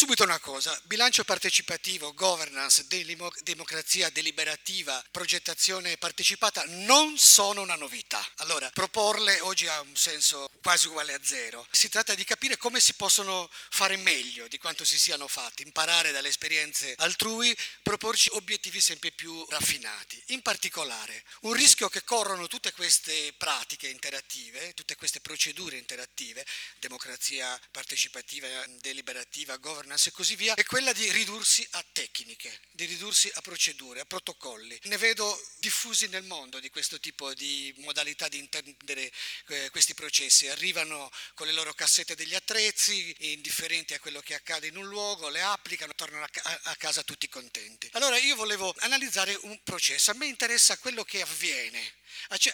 subito una cosa, bilancio partecipativo, governance, democrazia deliberativa, progettazione partecipata non sono una novità. Allora, proporle oggi ha un senso quasi uguale a zero. Si tratta di capire come si possono fare meglio di quanto si siano fatti, imparare dalle esperienze altrui, proporci obiettivi sempre più raffinati. In particolare, un rischio che corrono tutte queste pratiche interattive, tutte queste procedure interattive, democrazia partecipativa, deliberativa, governance e così via, è quella di ridursi a tecniche, di ridursi a procedure, a protocolli. Ne vedo diffusi nel mondo di questo tipo di modalità di intendere eh, questi processi. Arrivano con le loro cassette degli attrezzi, indifferenti a quello che accade in un luogo, le applicano, tornano a, casa tutti contenti. Allora io volevo analizzare un processo, a me interessa quello che avviene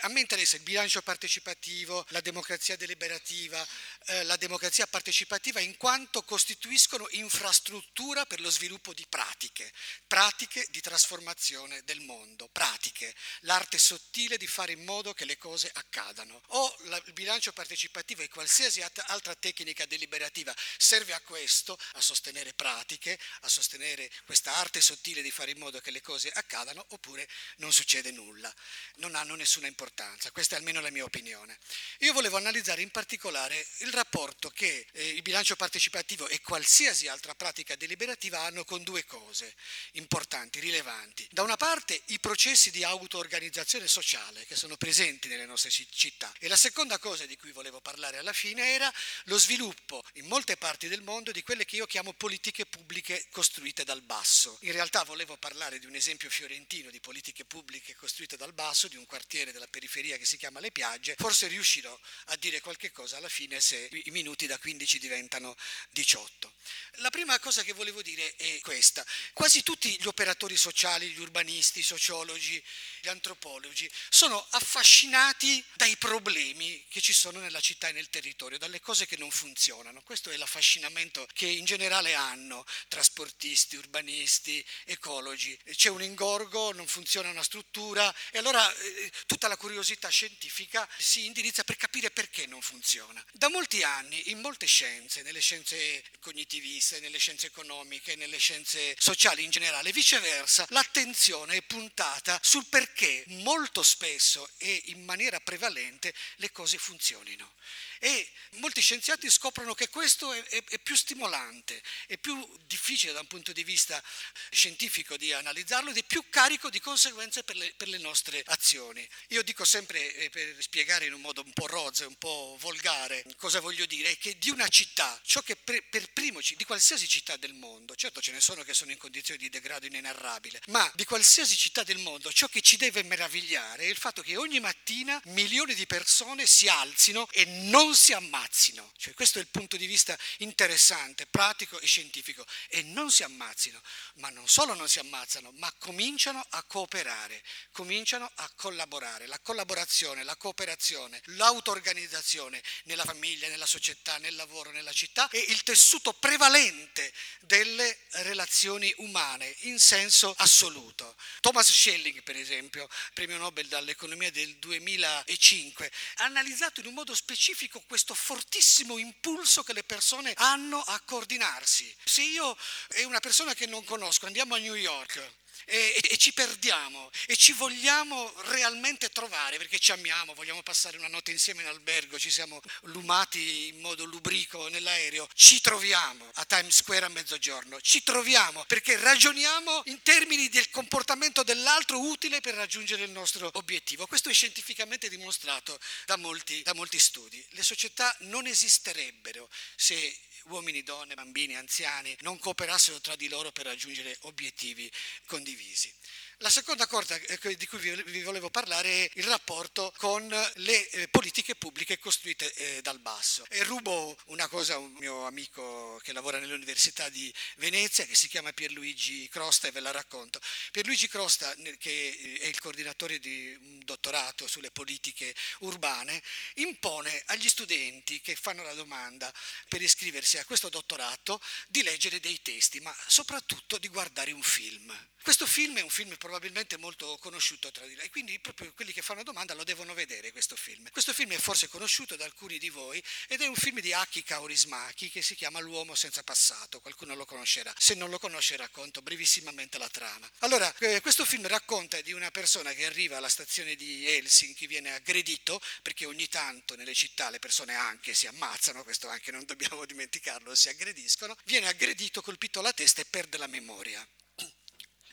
a me interessa il bilancio partecipativo, la democrazia deliberativa, eh, la democrazia partecipativa in quanto costituiscono infrastruttura per lo sviluppo di pratiche, pratiche di trasformazione del mondo, pratiche, l'arte sottile di fare in modo che le cose accadano. O la, il bilancio partecipativo e qualsiasi altra tecnica deliberativa serve a questo, a sostenere pratiche, a sostenere questa arte sottile di fare in modo che le cose accadano, oppure non succede nulla, non hanno nessuna importanza, questa è almeno la mia opinione. Io volevo analizzare in particolare il rapporto che eh, il bilancio partecipativo e qualsiasi altra pratica deliberativa hanno con due cose importanti, rilevanti. Da una parte i processi di auto-organizzazione sociale che sono presenti nelle nostre città e la seconda cosa di cui volevo parlare alla fine era lo sviluppo in molte parti del mondo di quelle che io chiamo politiche pubbliche costruite dal basso. In realtà volevo parlare di un esempio fiorentino di politiche pubbliche costruite dal basso, di un quartiere della periferia che si chiama Le Piagge, forse riuscirò a dire qualche cosa alla fine se i minuti da 15 diventano 18. La prima cosa che volevo dire è questa. Quasi tutti gli operatori sociali, gli urbanisti, i sociologi, gli antropologi sono affascinati dai problemi che ci sono nella città e nel territorio, dalle cose che non funzionano. Questo è l'affascinamento che in generale hanno trasportisti, urbanisti, ecologi. C'è un ingorgo, non funziona una struttura e allora eh, tutta la curiosità scientifica si indirizza per capire perché non funziona. Da molti anni in molte scienze, nelle scienze cognitiviste, nelle scienze economiche, nelle scienze sociali in generale, viceversa, l'attenzione è puntata sul perché molto spesso e in maniera prevalente le cose funzionino. E molti scienziati scoprono che questo è, è, è, più stimolante, è più difficile da un punto di vista scientifico di analizzarlo ed è più carico di conseguenze per le, per le nostre azioni. Io dico sempre, eh, per spiegare in un modo un po' rozzo, un po' volgare, cosa voglio dire, è che di una città, ciò che per, per primo, di qualsiasi città del mondo, certo ce ne sono che sono in condizioni di degrado inenarrabile, ma di qualsiasi città del mondo, ciò che ci deve meravigliare è il fatto che ogni mattina milioni di persone si alzino e non si ammazzino. Cioè, questo è il punto di vista interessante, pratico e scientifico. E non si ammazzino, ma non solo non si ammazzano, ma cominciano a cooperare, cominciano a collaborare. La collaborazione, la cooperazione, l'auto-organizzazione nella famiglia, nella società, nel lavoro, nella città è il tessuto prevalente delle relazioni umane in senso assoluto. Thomas Schelling, per esempio, premio Nobel dall'economia del 2005, ha analizzato in un modo specifico questo fortissimo impulso che le persone hanno a coordinarsi. Se io e una persona che non conosco andiamo a New York e, e, ci perdiamo e ci vogliamo realmente trovare perché ci amiamo, vogliamo passare una notte insieme in albergo, ci siamo lumati in modo lubrico nell'aereo, ci troviamo a Times Square a mezzogiorno, ci troviamo perché ragioniamo in termini del comportamento dell'altro utile per raggiungere il nostro obiettivo. Questo è scientificamente dimostrato da molti, da molti studi. Le società non esisterebbero se uomini, donne, bambini, anziani non cooperassero tra di loro per raggiungere obiettivi condivisi. La seconda cosa eh, di cui vi volevo parlare è il rapporto con le eh, politiche pubbliche costruite eh, dal basso. E rubo una cosa a un mio amico che lavora nell'Università di Venezia, che si chiama Pierluigi Crosta, e ve la racconto. Pierluigi Crosta, che è il coordinatore di un dottorato sulle politiche urbane, impone agli studenti che fanno la domanda per iscriversi a questo dottorato di leggere dei testi, ma soprattutto di guardare un film. Questo film è un film probabilmente molto conosciuto tra di. E quindi proprio quelli che fanno domanda lo devono vedere questo film. Questo film è forse conosciuto da alcuni di voi ed è un film di Aki Kaurismaki che si chiama L'uomo senza passato. Qualcuno lo conoscerà. Se non lo conosce racconto brevissimamente la trama. Allora, eh, questo film racconta di una persona che arriva alla stazione di Helsinki, viene aggredito perché ogni tanto nelle città le persone anche si ammazzano, questo anche non dobbiamo dimenticarlo, si aggrediscono, viene aggredito, colpito alla testa e perde la memoria.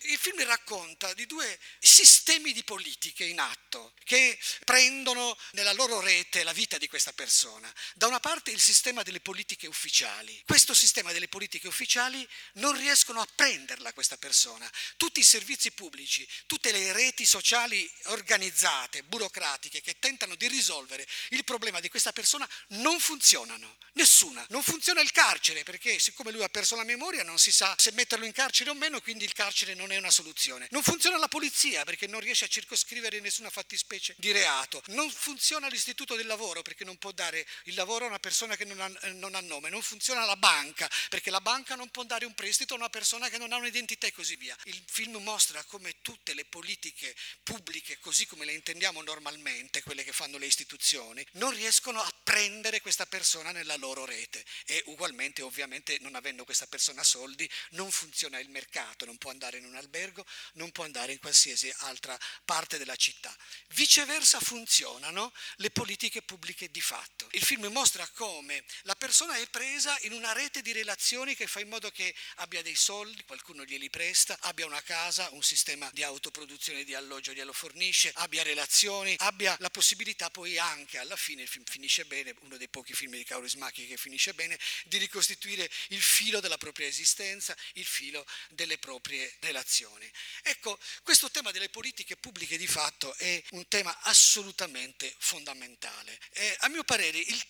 Il film racconta di due sistemi di politiche in atto che prendono nella loro rete la vita di questa persona. Da una parte il sistema delle politiche ufficiali. Questo sistema delle politiche ufficiali non riescono a prenderla questa persona. Tutti i servizi pubblici, tutte le reti sociali organizzate, burocratiche, che tentano di risolvere il problema di questa persona non funzionano. Nessuna. Non funziona il carcere perché siccome lui ha perso la memoria non si sa se metterlo in carcere o meno, quindi il carcere non è è una soluzione. Non funziona la polizia perché non riesce a circoscrivere nessuna fattispecie di reato. Non funziona l'istituto del lavoro perché non può dare il lavoro a una persona che non ha, non ha nome. Non funziona la banca perché la banca non può dare un prestito a una persona che non ha un'identità e così via. Il film mostra come tutte le politiche pubbliche, così come le intendiamo normalmente, quelle che fanno le istituzioni, non riescono a prendere questa persona nella loro rete e ugualmente ovviamente non avendo questa persona soldi non funziona il mercato, non può andare in una albergo, non può andare in qualsiasi altra parte della città. Viceversa funzionano le politiche pubbliche di fatto. Il film mostra come la persona è presa in una rete di relazioni che fa in modo che abbia dei soldi, qualcuno glieli presta, abbia una casa, un sistema di autoproduzione di alloggio glielo fornisce, abbia relazioni, abbia la possibilità poi anche alla fine, il film finisce bene, uno dei pochi film di Kaurismäki che finisce bene, di ricostituire il filo della propria esistenza, il filo delle proprie relazioni azioni. Ecco, questo tema delle politiche pubbliche di fatto è un tema assolutamente fondamentale. Eh, a mio parere il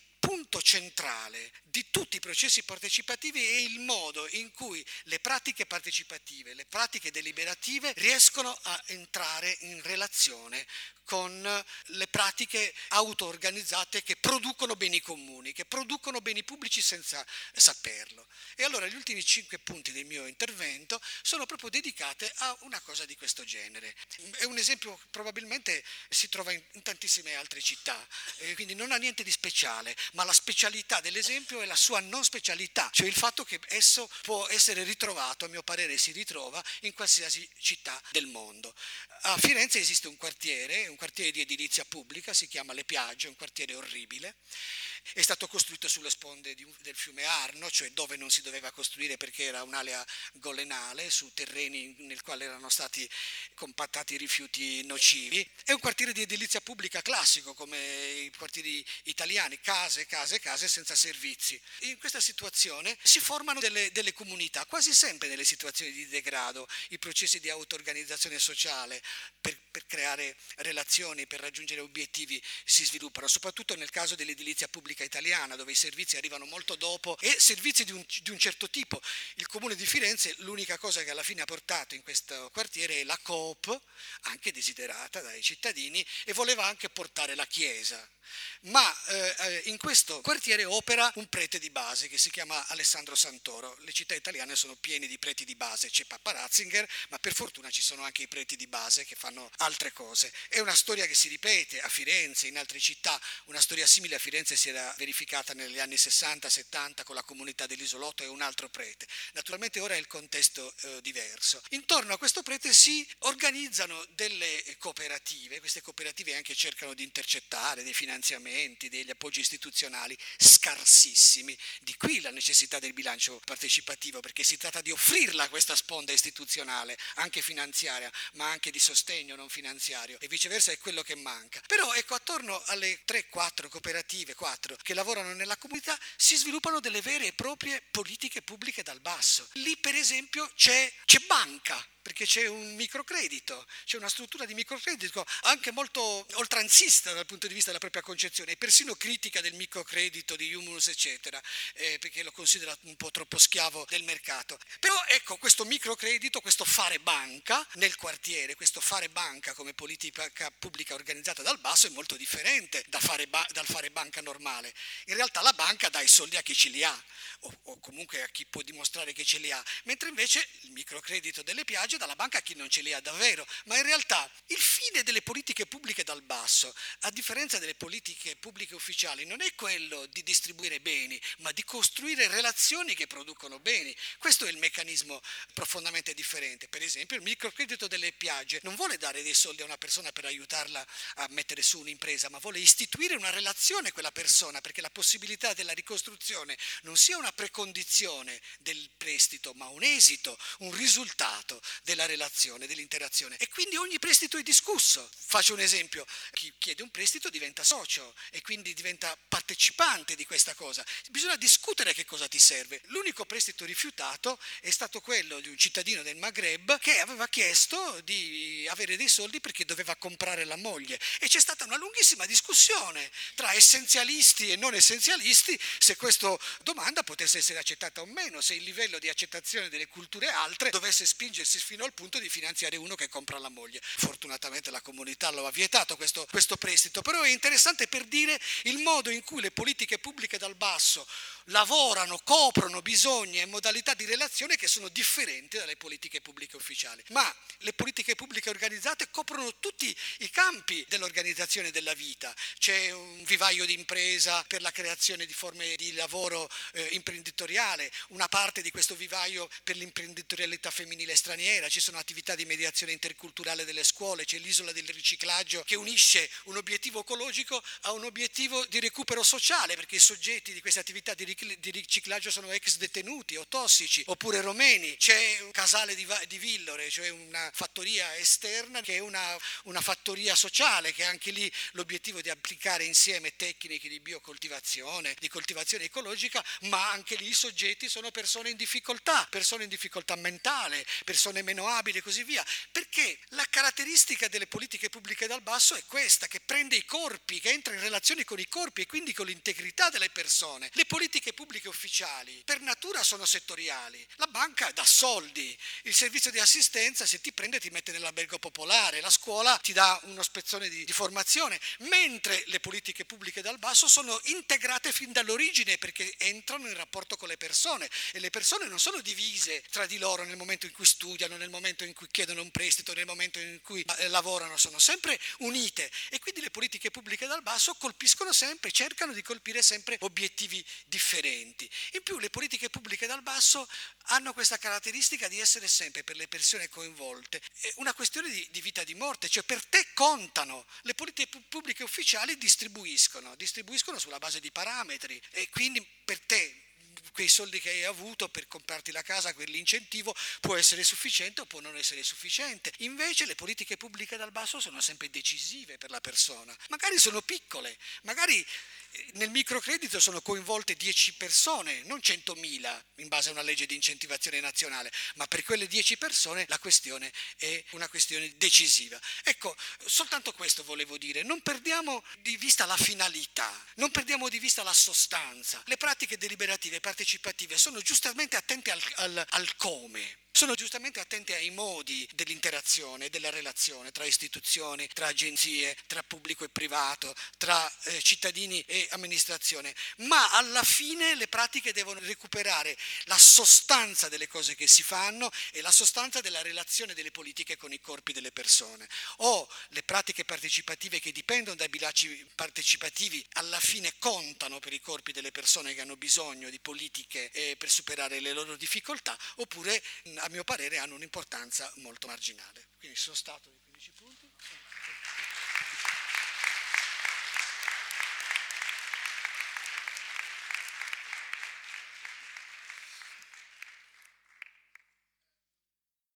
punto centrale di tutti i processi partecipativi è il modo in cui le pratiche partecipative, le pratiche deliberative riescono a entrare in relazione con le pratiche auto-organizzate che producono beni comuni, che producono beni pubblici senza saperlo. E allora gli ultimi cinque punti del mio intervento sono proprio dedicati a una cosa di questo genere. È un esempio probabilmente si trova in, tantissime altre città, quindi non ha niente di speciale, ma la specialità dell'esempio è la sua non specialità, cioè il fatto che esso può essere ritrovato, a mio parere si ritrova, in qualsiasi città del mondo. A Firenze esiste un quartiere, un quartiere di edilizia pubblica, si chiama Le Piagge, un quartiere orribile, è stato costruito sulle sponde un, del fiume Arno, cioè dove non si doveva costruire perché era un'area golenale, su terreni nel quale erano stati compattati rifiuti nocivi. È un quartiere di edilizia pubblica classico, come i quartieri italiani, case, case, case senza servizi. In questa situazione si formano delle, delle comunità, quasi sempre nelle situazioni di degrado, i processi di auto-organizzazione sociale per, per creare relazioni, per raggiungere obiettivi si sviluppano, soprattutto nel caso dell'edilizia pubblica Repubblica Italiana, dove i servizi arrivano molto dopo, e servizi di un, di un certo tipo. Il Comune di Firenze, l'unica cosa che alla fine ha portato in questo quartiere è la Coop, anche desiderata dai cittadini, e voleva anche portare la Chiesa ma eh, eh, in questo quartiere opera un prete di base che si chiama Alessandro Santoro. Le città italiane sono piene di preti di base, c'è Papa Ratzinger, ma per fortuna ci sono anche i preti di base che fanno altre cose. È una storia che si ripete a Firenze, in altre città, una storia simile a Firenze si era verificata negli anni 60-70 con la comunità dell'isolotto e un altro prete. Naturalmente ora è il contesto eh, diverso. Intorno a questo prete si organizzano delle cooperative, queste cooperative anche cercano di intercettare dei finanziamenti finanziamenti, degli appoggi istituzionali scarsissimi. Di qui la necessità del bilancio partecipativo, perché si tratta di offrirla questa sponda istituzionale, anche finanziaria, ma anche di sostegno non finanziario, e viceversa è quello che manca. Però ecco, attorno alle 3-4 cooperative, 4, che lavorano nella comunità, si sviluppano delle vere e proprie politiche pubbliche dal basso. Lì per esempio c'è, c'è banca, perché c'è un microcredito, c'è una struttura di microcredito anche molto oltranzista dal punto di vista della propria concezione, persino critica del microcredito di Humus, eccetera, eh, perché lo considera un po' troppo schiavo del mercato. Però ecco, questo microcredito, questo fare banca nel quartiere, questo fare banca come politica pubblica organizzata dal basso è molto differente da fare ba- dal fare banca normale normale. In realtà la banca dà i soldi a chi ce li ha o, o comunque a chi può dimostrare che ce li ha, mentre invece il microcredito delle piagge dà la banca a chi non ce li ha davvero. Ma in realtà il fine delle politiche pubbliche dal basso, a differenza delle politiche pubbliche ufficiali, non è quello di distribuire beni, ma di costruire relazioni che producono beni. Questo è il meccanismo profondamente differente. Per esempio il microcredito delle piagge non vuole dare dei soldi a una persona per aiutarla a mettere su un'impresa, ma vuole istituire una relazione con quella persona perché la possibilità della ricostruzione non sia una precondizione del prestito, ma un esito, un risultato della relazione, dell'interazione. E quindi ogni prestito è discusso. Faccio un esempio, chi chiede un prestito diventa socio e quindi diventa partecipante di questa cosa. Bisogna discutere che cosa ti serve. L'unico prestito rifiutato è stato quello di un cittadino del Maghreb che aveva chiesto di avere dei soldi perché doveva comprare la moglie e c'è stata una lunghissima discussione tra essenzialisti e non essenzialisti se questa domanda potesse essere accettata o meno, se il livello di accettazione delle culture altre dovesse spingersi fino al punto di finanziare uno che compra la moglie. Fortunatamente la comunità lo ha vietato questo, questo prestito, però è interessante per dire il modo in cui le politiche pubbliche dal basso lavorano, coprono bisogni e modalità di relazione che sono differenti dalle politiche pubbliche ufficiali. Ma le politiche pubbliche organizzate coprono tutti i campi dell'organizzazione della vita. C'è un vivaio di impresa per la creazione di forme di lavoro eh, imprenditoriale, una parte di questo vivaio per l'imprenditorialità femminile straniera, ci sono attività di mediazione interculturale delle scuole, c'è l'isola del riciclaggio che unisce un obiettivo ecologico a un obiettivo di recupero sociale, perché i soggetti di queste attività di di riciclaggio sono ex detenuti o tossici oppure romeni. C'è un casale di, di Villore, cioè una fattoria esterna che è una, una fattoria sociale che anche lì l'obiettivo di applicare insieme tecniche di biocoltivazione, di coltivazione ecologica, ma anche lì i soggetti sono persone in difficoltà, persone in difficoltà mentale, persone meno abili e così via. Perché la caratteristica delle politiche pubbliche dal basso è questa, che prende i corpi, che entra in relazione con i corpi e quindi con l'integrità delle persone. Le politiche politiche pubbliche ufficiali per natura sono settoriali. La banca dà soldi, il servizio di assistenza se ti prende ti mette nell'albergo popolare, la scuola ti dà uno spezzone di, di formazione, mentre le politiche pubbliche dal basso sono integrate fin dall'origine perché entrano in rapporto con le persone e le persone non sono divise tra di loro nel momento in cui studiano, nel momento in cui chiedono un prestito, nel momento in cui eh, lavorano, sono sempre unite e quindi le politiche pubbliche dal basso colpiscono sempre, cercano di colpire sempre obiettivi differenti differenti. In più le politiche pubbliche dal basso hanno questa caratteristica di essere sempre per le persone coinvolte una questione di, vita e di morte, cioè per te contano, le politiche pubbliche ufficiali distribuiscono, distribuiscono sulla base di parametri e quindi per te quei soldi che hai avuto per comprarti la casa, quell'incentivo può essere sufficiente o può non essere sufficiente. Invece le politiche pubbliche dal basso sono sempre decisive per la persona. Magari sono piccole, magari nel microcredito sono coinvolte 10 persone, non 100.000 in base a una legge di incentivazione nazionale, ma per quelle 10 persone la questione è una questione decisiva. Ecco, soltanto questo volevo dire, non perdiamo di vista la finalità, non perdiamo di vista la sostanza. Le pratiche deliberative partecipative sono giustamente attente al, al, al come, sono giustamente attenti ai modi dell'interazione, della relazione tra istituzioni, tra agenzie, tra pubblico e privato, tra eh, cittadini e amministrazione, ma alla fine le pratiche devono recuperare la sostanza delle cose che si fanno e la sostanza della relazione delle politiche con i corpi delle persone. O le pratiche partecipative che dipendono dai bilanci partecipativi alla fine contano per i corpi delle persone che hanno bisogno di politiche eh, per superare le loro difficoltà, oppure a mio parere hanno un'importanza molto marginale. Quindi sono stato di 15 punti.